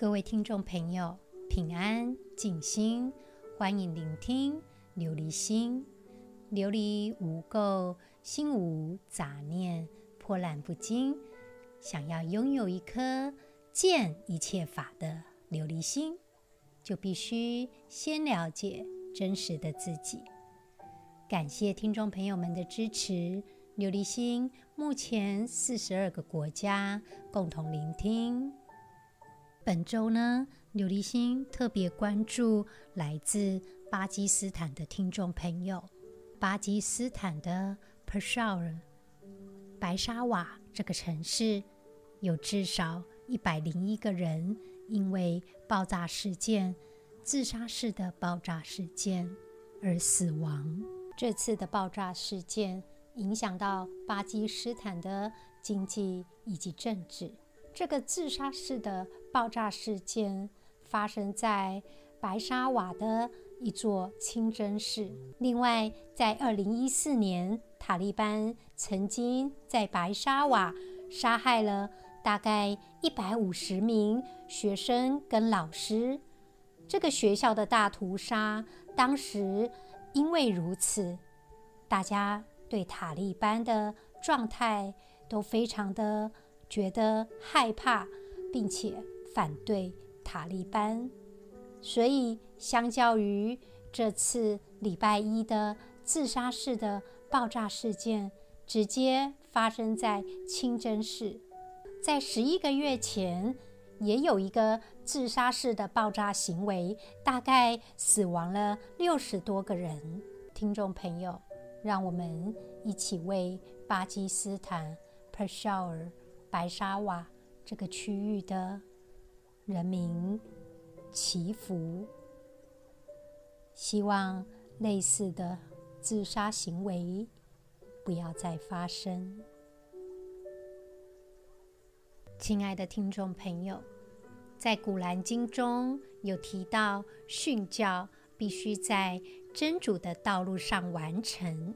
各位听众朋友，平安静心，欢迎聆听琉璃心。琉璃无垢，心无杂念，波澜不惊。想要拥有一颗见一切法的琉璃心，就必须先了解真实的自己。感谢听众朋友们的支持。琉璃心目前四十二个国家共同聆听。本周呢，琉璃心特别关注来自巴基斯坦的听众朋友。巴基斯坦的 Peshawar 白沙瓦这个城市，有至少一百零一个人因为爆炸事件、自杀式的爆炸事件而死亡。这次的爆炸事件影响到巴基斯坦的经济以及政治。这个自杀式的爆炸事件发生在白沙瓦的一座清真寺。另外，在二零一四年，塔利班曾经在白沙瓦杀害了大概一百五十名学生跟老师。这个学校的大屠杀，当时。因为如此，大家对塔利班的状态都非常的觉得害怕，并且反对塔利班。所以，相较于这次礼拜一的自杀式的爆炸事件，直接发生在清真寺，在十一个月前也有一个自杀式的爆炸行为，大概死亡了六十多个人。听众朋友，让我们一起为巴基斯坦 Peshawar 白沙瓦这个区域的人民祈福，希望类似的自杀行为不要再发生。亲爱的听众朋友，在《古兰经》中有提到，训教必须在真主的道路上完成，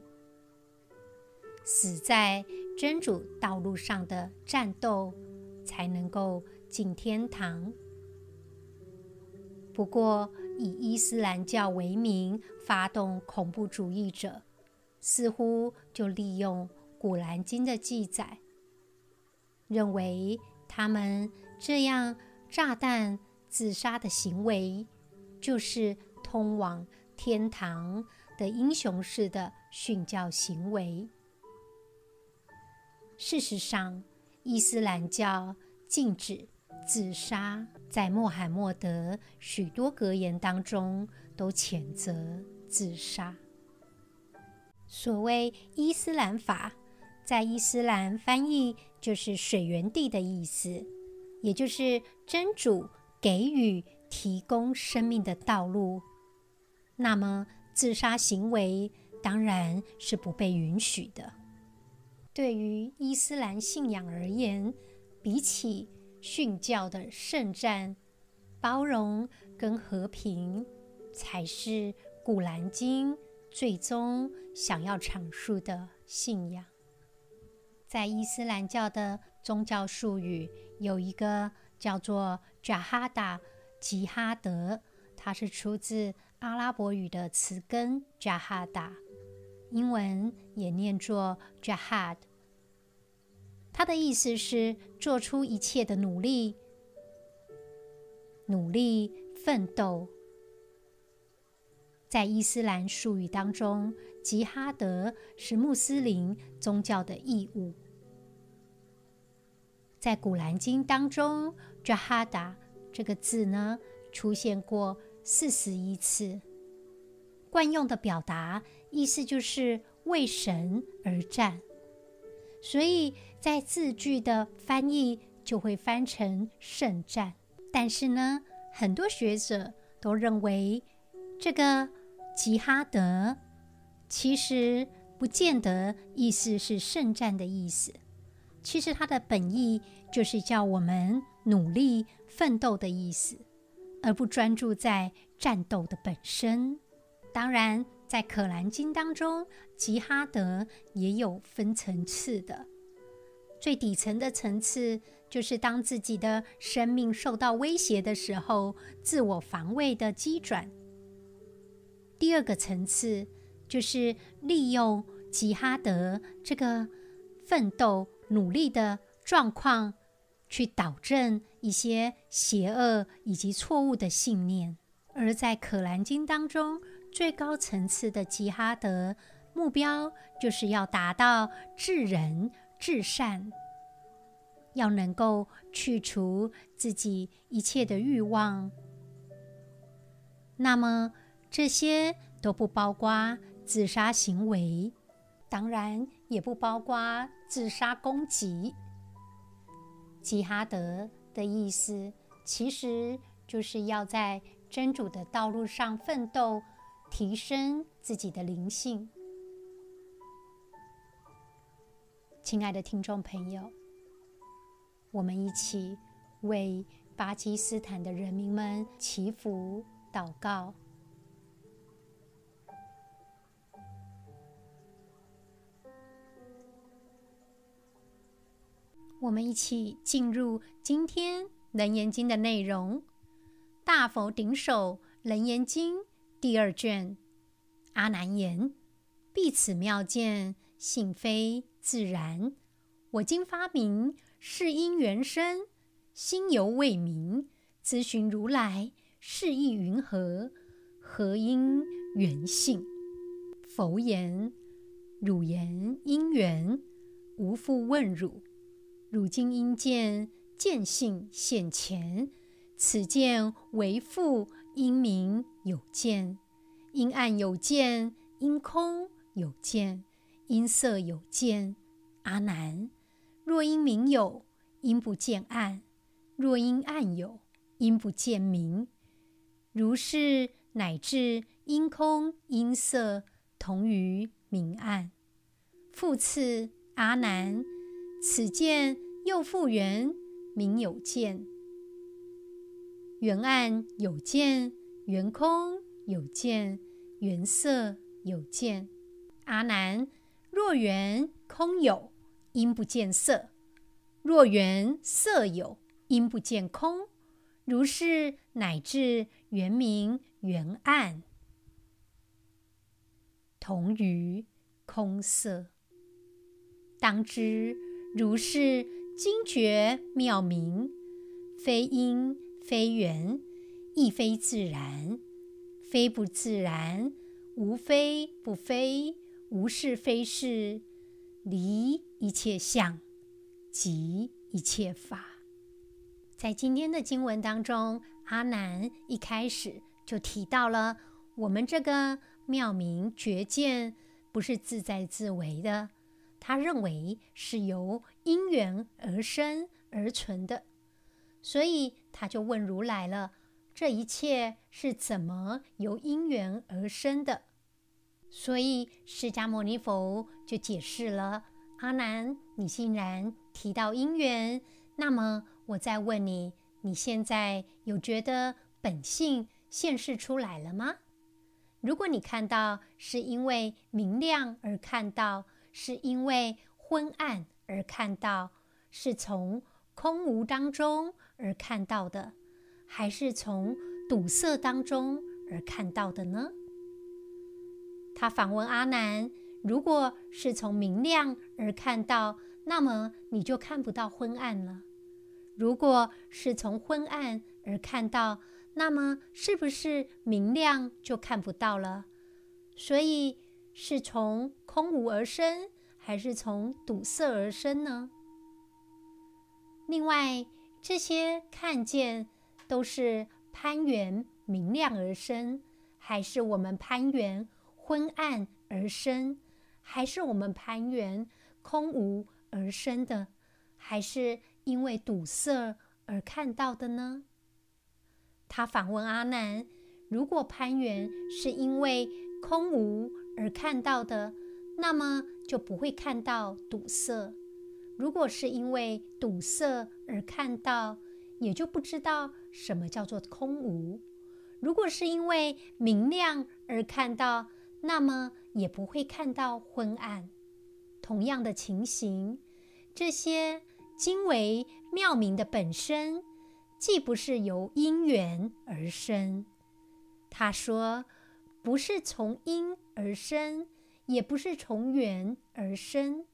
死在真主道路上的战斗才能够进天堂。不过，以伊斯兰教为名发动恐怖主义者，似乎就利用《古兰经》的记载，认为他们这样。炸弹自杀的行为，就是通往天堂的英雄式的殉教行为。事实上，伊斯兰教禁止自杀，在穆罕默德许多格言当中都谴责自杀。所谓伊斯兰法，在伊斯兰翻译就是水源地的意思。也就是真主给予、提供生命的道路，那么自杀行为当然是不被允许的。对于伊斯兰信仰而言，比起殉教的圣战，包容跟和平才是古兰经最终想要阐述的信仰。在伊斯兰教的宗教术语有一个叫做 “Jahada” 吉哈德，它是出自阿拉伯语的词根 “Jahada”，英文也念作 “Jahad”。它的意思是做出一切的努力、努力奋斗。在伊斯兰术语当中，吉哈德是穆斯林宗教的义务。在《古兰经》当中，“jahada” 这个字呢，出现过四十一次。惯用的表达意思就是为神而战，所以在字句的翻译就会翻成“圣战”。但是呢，很多学者都认为，这个“吉哈德”其实不见得意思是圣战的意思。其实它的本意就是叫我们努力奋斗的意思，而不专注在战斗的本身。当然，在《可兰经》当中，吉哈德也有分层次的。最底层的层次就是当自己的生命受到威胁的时候，自我防卫的机转。第二个层次就是利用吉哈德这个奋斗努力的状况，去导正一些邪恶以及错误的信念。而在《可兰经》当中，最高层次的吉哈德目标，就是要达到至仁至善，要能够去除自己一切的欲望。那么，这些都不包括自杀行为，当然也不包括自杀攻击。吉哈德的意思，其实就是要在真主的道路上奋斗，提升自己的灵性。亲爱的听众朋友，我们一起为巴基斯坦的人民们祈福祷告。我们一起进入今天《楞严经》的内容，《大佛顶首楞严经》第二卷。阿难言：“必此妙见，性非自然。我今发明，是因缘生，心犹未明。咨询如来，是意云何？何因缘性？佛言：汝言因缘，吾复问汝。”汝今因见见性现前，此见为复因明有见，因暗有见，因空有见，因色有见。阿难，若因明有，因不见暗；若因暗有，因不见明。如是乃至因空因色同于明暗。复次，阿难，此见。又复原明有见，缘暗有见，缘空有见，原色有见。阿难，若缘空有，因不见色；若缘色有，因不见空。如是乃至缘明缘暗，同于空色。当知如是。精绝妙明，非因非缘，亦非自然。非不自然，无非不非，无是非是，离一切相，即一切法。在今天的经文当中，阿难一开始就提到了我们这个妙明觉见不是自在自为的。他认为是由因缘而生而存的，所以他就问如来了：这一切是怎么由因缘而生的？所以释迦牟尼佛就解释了：阿难，你既然提到因缘，那么我再问你，你现在有觉得本性现世出来了吗？如果你看到是因为明亮而看到。是因为昏暗而看到，是从空无当中而看到的，还是从堵塞当中而看到的呢？他反问阿难：如果是从明亮而看到，那么你就看不到昏暗了；如果是从昏暗而看到，那么是不是明亮就看不到了？所以。是从空无而生，还是从堵塞而生呢？另外，这些看见都是攀缘明亮而生，还是我们攀缘昏暗而生，还是我们攀缘空无而生的，还是因为堵塞而看到的呢？他反问阿难：如果攀缘是因为空无，而看到的，那么就不会看到堵塞；如果是因为堵塞而看到，也就不知道什么叫做空无；如果是因为明亮而看到，那么也不会看到昏暗。同样的情形，这些精微妙明的本身，既不是由因缘而生。他说，不是从因而生，也不是从缘而生。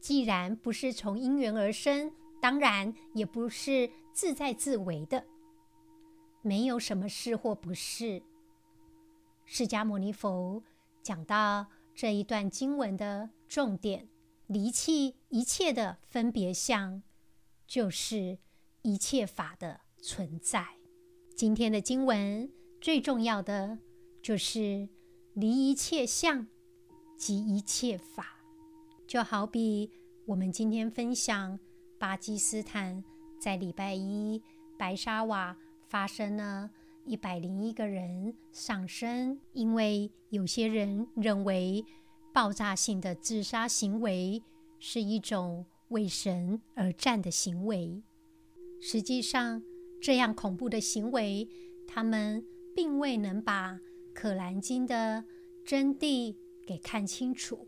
既然不是从因缘而生，当然也不是自在自为的。没有什么是或不是。释迦牟尼佛讲到这一段经文的重点，离弃一切的分别相，就是一切法的存在。今天的经文最重要的就是离一切相即一切法。就好比我们今天分享巴基斯坦在礼拜一白沙瓦发生了一百零一个人丧生，因为有些人认为爆炸性的自杀行为是一种为神而战的行为。实际上，这样恐怖的行为，他们并未能把《可兰经》的真谛给看清楚。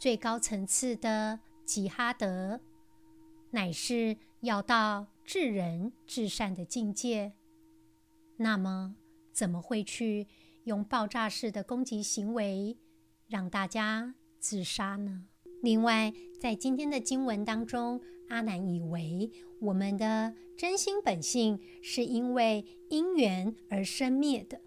最高层次的吉哈德，乃是要到至人至善的境界。那么，怎么会去用爆炸式的攻击行为让大家自杀呢？另外，在今天的经文当中，阿难以为我们的真心本性是因为因缘而生灭的，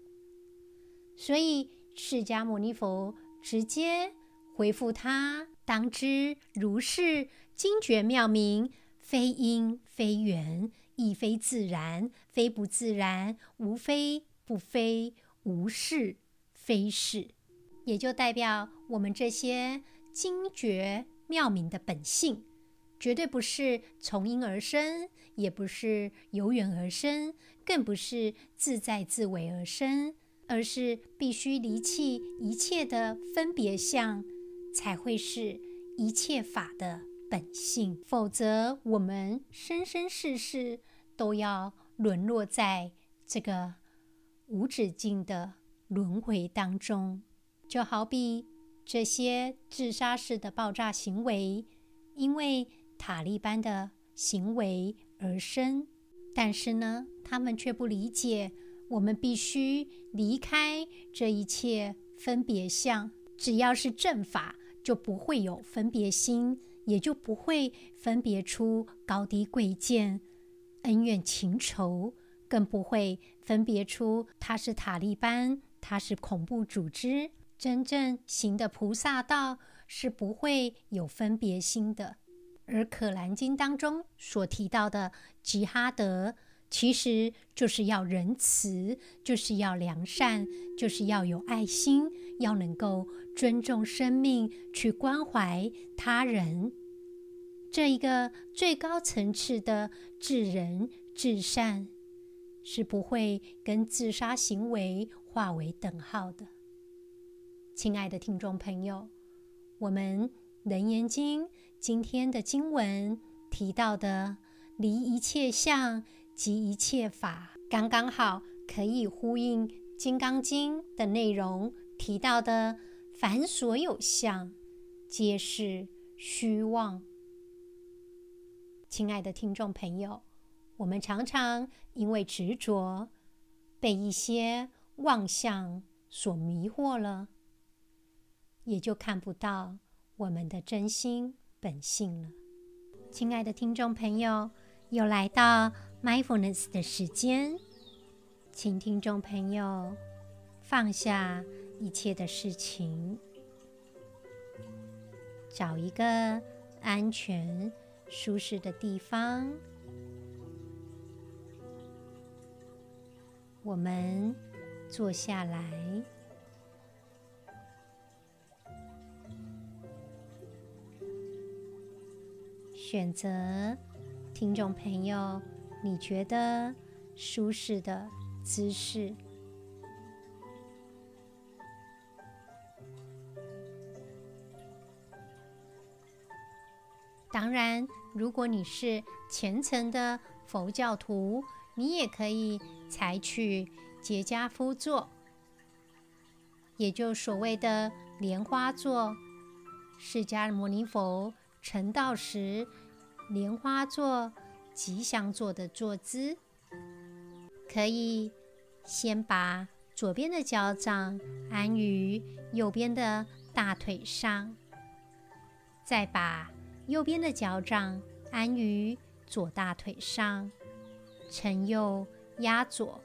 所以释迦牟尼佛直接。回复他：当知如是精绝妙明，非因非缘，亦非自然，非不自然，无非不非，无是非是。也就代表我们这些精绝妙明的本性，绝对不是从因而生，也不是由缘而生，更不是自在自为而生，而是必须离弃一切的分别相。才会是一切法的本性，否则我们生生世世都要沦落在这个无止境的轮回当中。就好比这些自杀式的爆炸行为，因为塔利班的行为而生，但是呢，他们却不理解，我们必须离开这一切分别相，只要是正法。就不会有分别心，也就不会分别出高低贵贱、恩怨情仇，更不会分别出他是塔利班，他是恐怖组织。真正行的菩萨道是不会有分别心的。而《可兰经》当中所提到的吉哈德，其实就是要仁慈，就是要良善，就是要有爱心，要能够尊重生命，去关怀他人。这一个最高层次的至仁至善，是不会跟自杀行为划为等号的。亲爱的听众朋友，我们《楞严经》今天的经文提到的离一切相。即一切法，刚刚好可以呼应《金刚经》的内容提到的：凡所有相，皆是虚妄。亲爱的听众朋友，我们常常因为执着，被一些妄想所迷惑了，也就看不到我们的真心本性了。亲爱的听众朋友，又来到。Mindfulness 的时间，请听众朋友放下一切的事情，找一个安全、舒适的地方。我们坐下来，选择听众朋友。你觉得舒适的姿势。当然，如果你是虔诚的佛教徒，你也可以采取结跏趺坐，也就所谓的莲花座。释迦牟尼佛成道时莲花座、吉祥座的坐姿。可以先把左边的脚掌安于右边的大腿上，再把右边的脚掌安于左大腿上，承右压左。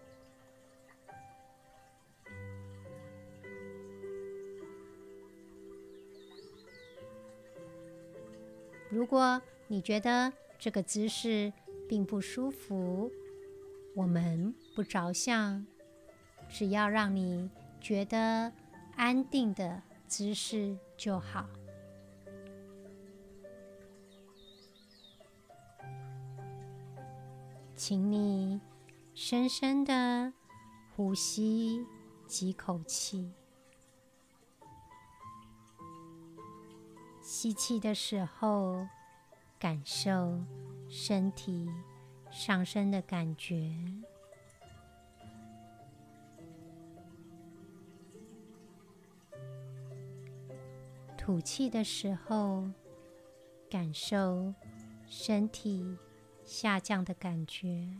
如果你觉得这个姿势并不舒服，我们不着相，只要让你觉得安定的姿势就好。请你深深的呼吸几口气。吸气的时候，感受身体上升的感觉；吐气的时候，感受身体下降的感觉。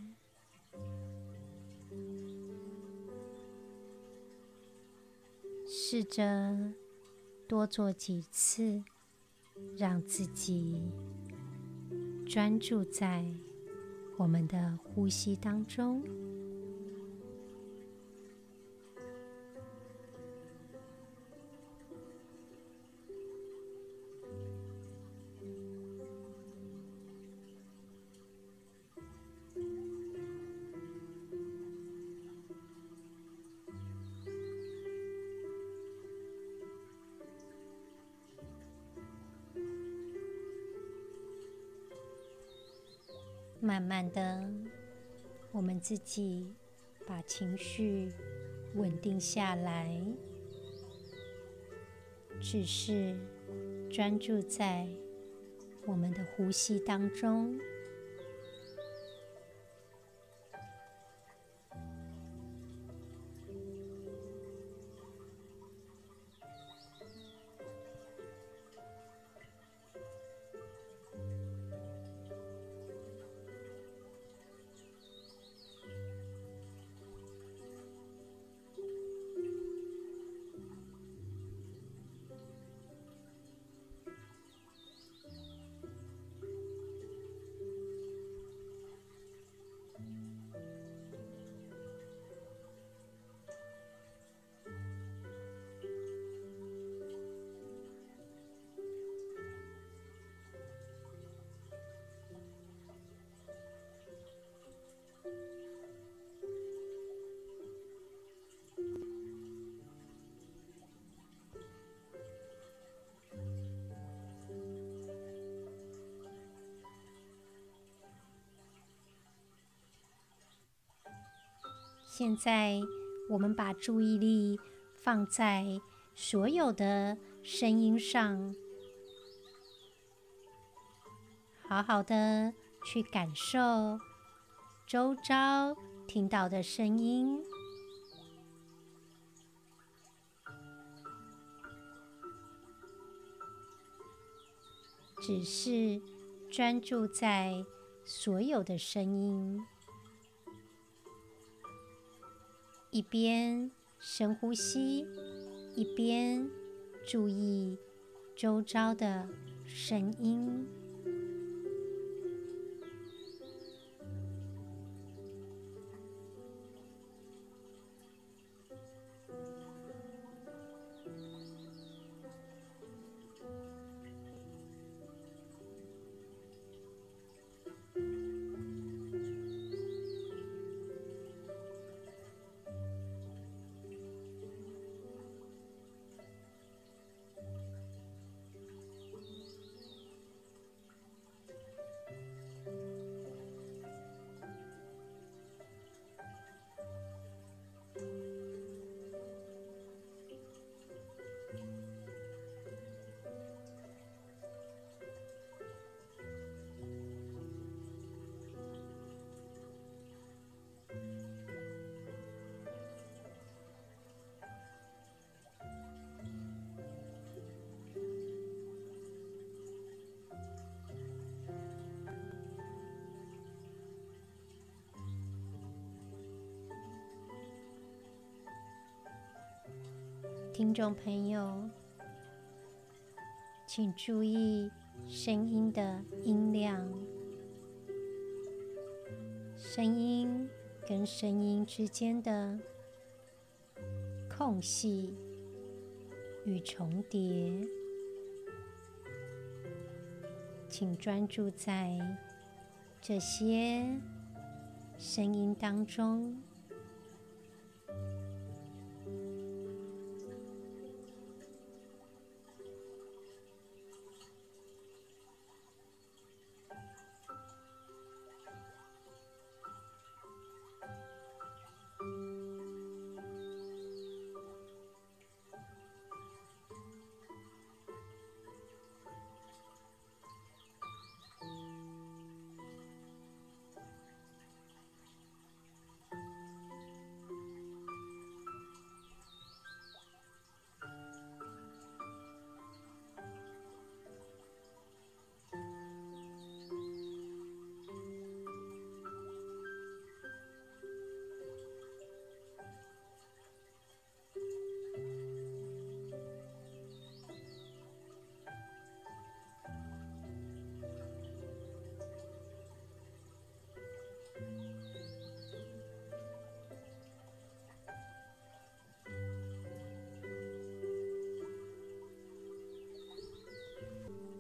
试着多做几次。让自己专注在我们的呼吸当中。慢慢的，我们自己把情绪稳定下来，只是专注在我们的呼吸当中。现在，我们把注意力放在所有的声音上，好好的去感受周遭听到的声音，只是专注在所有的声音。一边深呼吸，一边注意周遭的声音。听众朋友，请注意声音的音量，声音跟声音之间的空隙与重叠，请专注在这些声音当中。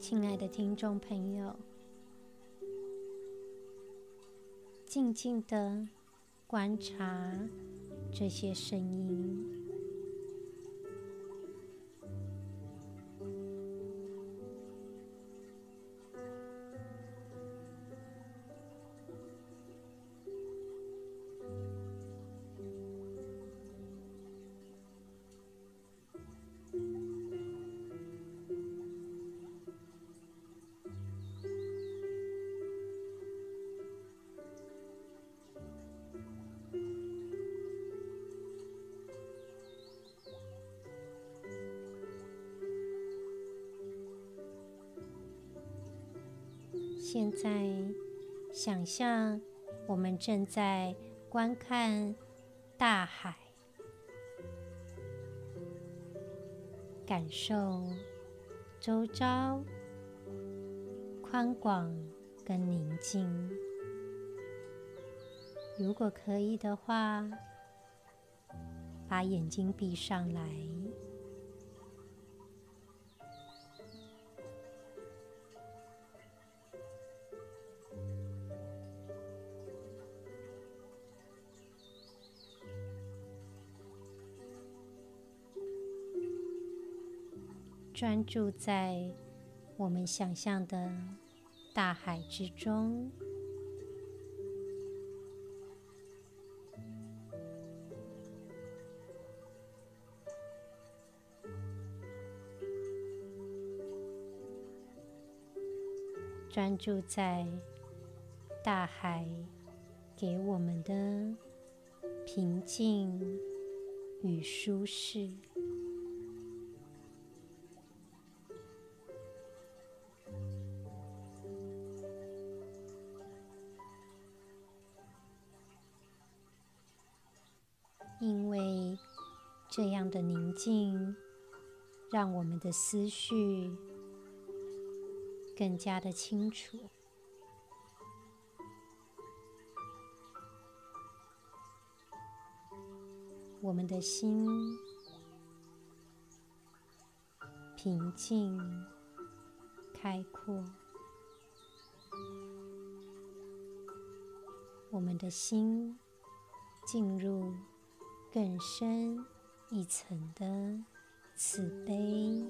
亲爱的听众朋友，静静的观察这些声音。在，想象我们正在观看大海，感受周遭宽广跟宁静。如果可以的话，把眼睛闭上来。专注在我们想象的大海之中，专注在大海给我们的平静与舒适。因为这样的宁静，让我们的思绪更加的清楚，我们的心平静开阔，我们的心进入。更深一层的慈悲，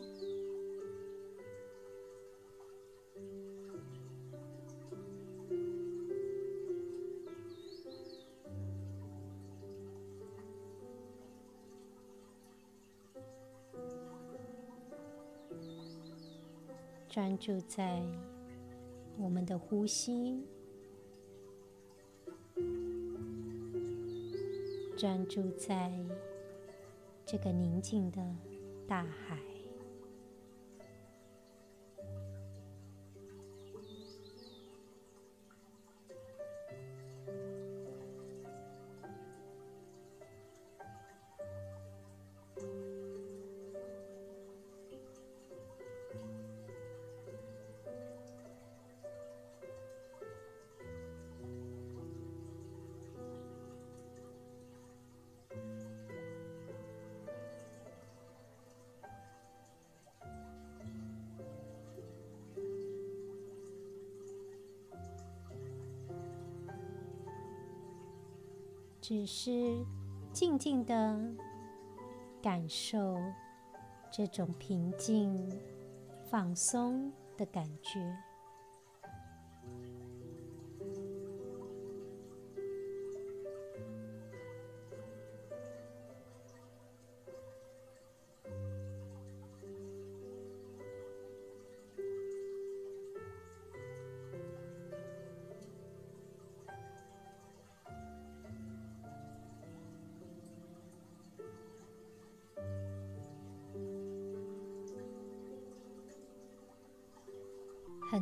专注在我们的呼吸。专注在这个宁静的大海。只是静静的感受这种平静、放松的感觉。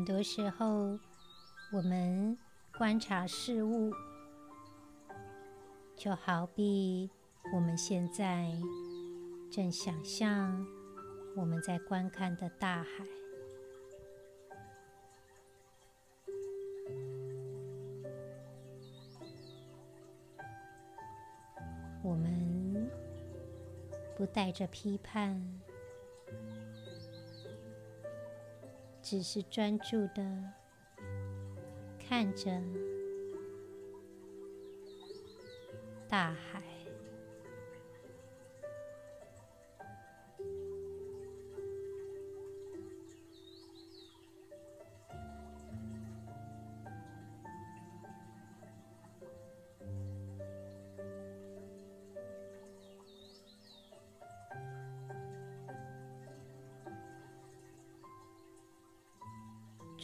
多时候，我们观察事物，就好比我们现在正想象我们在观看的大海。我们不带着批判。只是专注的看着大海，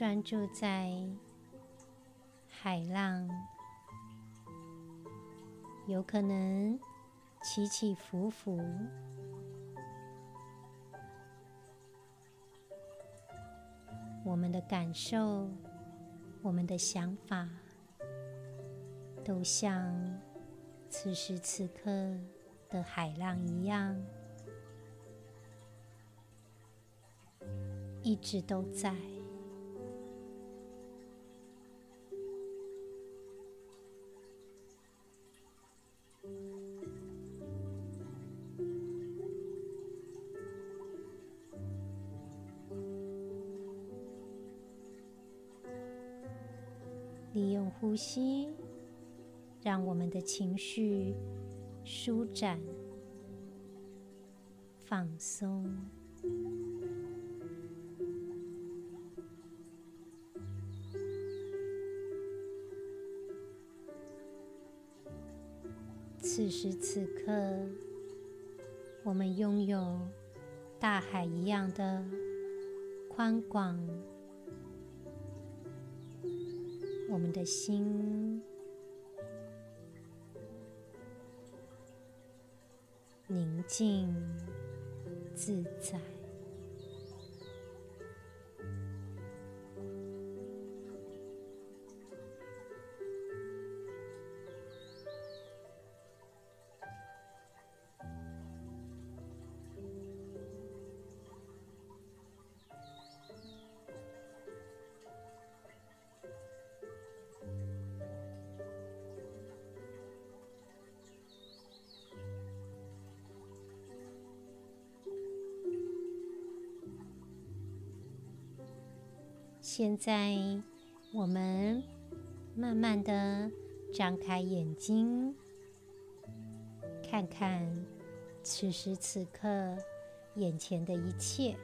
专注在海浪，有可能起起伏伏，我们的感受，我们的想法，都像此时此刻的海浪一样，一直都在。呼吸，让我们的情绪舒展、放松。此时此刻，我们拥有大海一样的宽广。我们的心宁静自在。现在，我们慢慢的张开眼睛，看看此时此刻眼前的一切。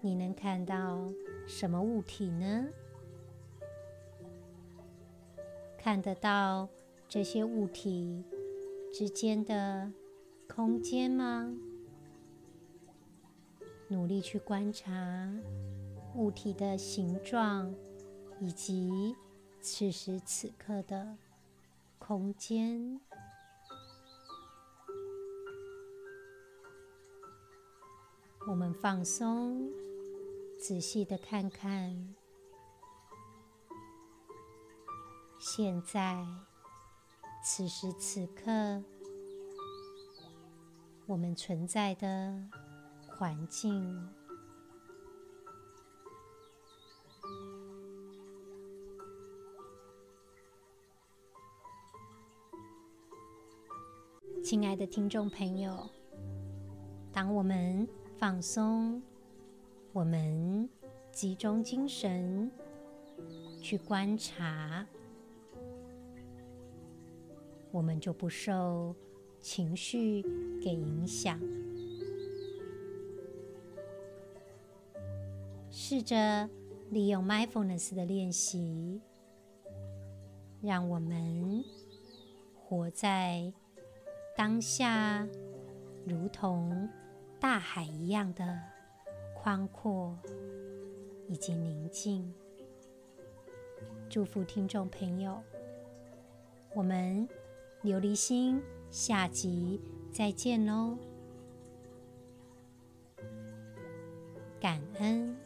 你能看到什么物体呢？看得到这些物体之间的空间吗？努力去观察物体的形状，以及此时此刻的空间。我们放松，仔细的看看现在此时此刻我们存在的。环境，亲爱的听众朋友，当我们放松，我们集中精神去观察，我们就不受情绪给影响。试着利用 mindfulness 的练习，让我们活在当下，如同大海一样的宽阔以及宁静。祝福听众朋友，我们琉璃心下集再见喽！感恩。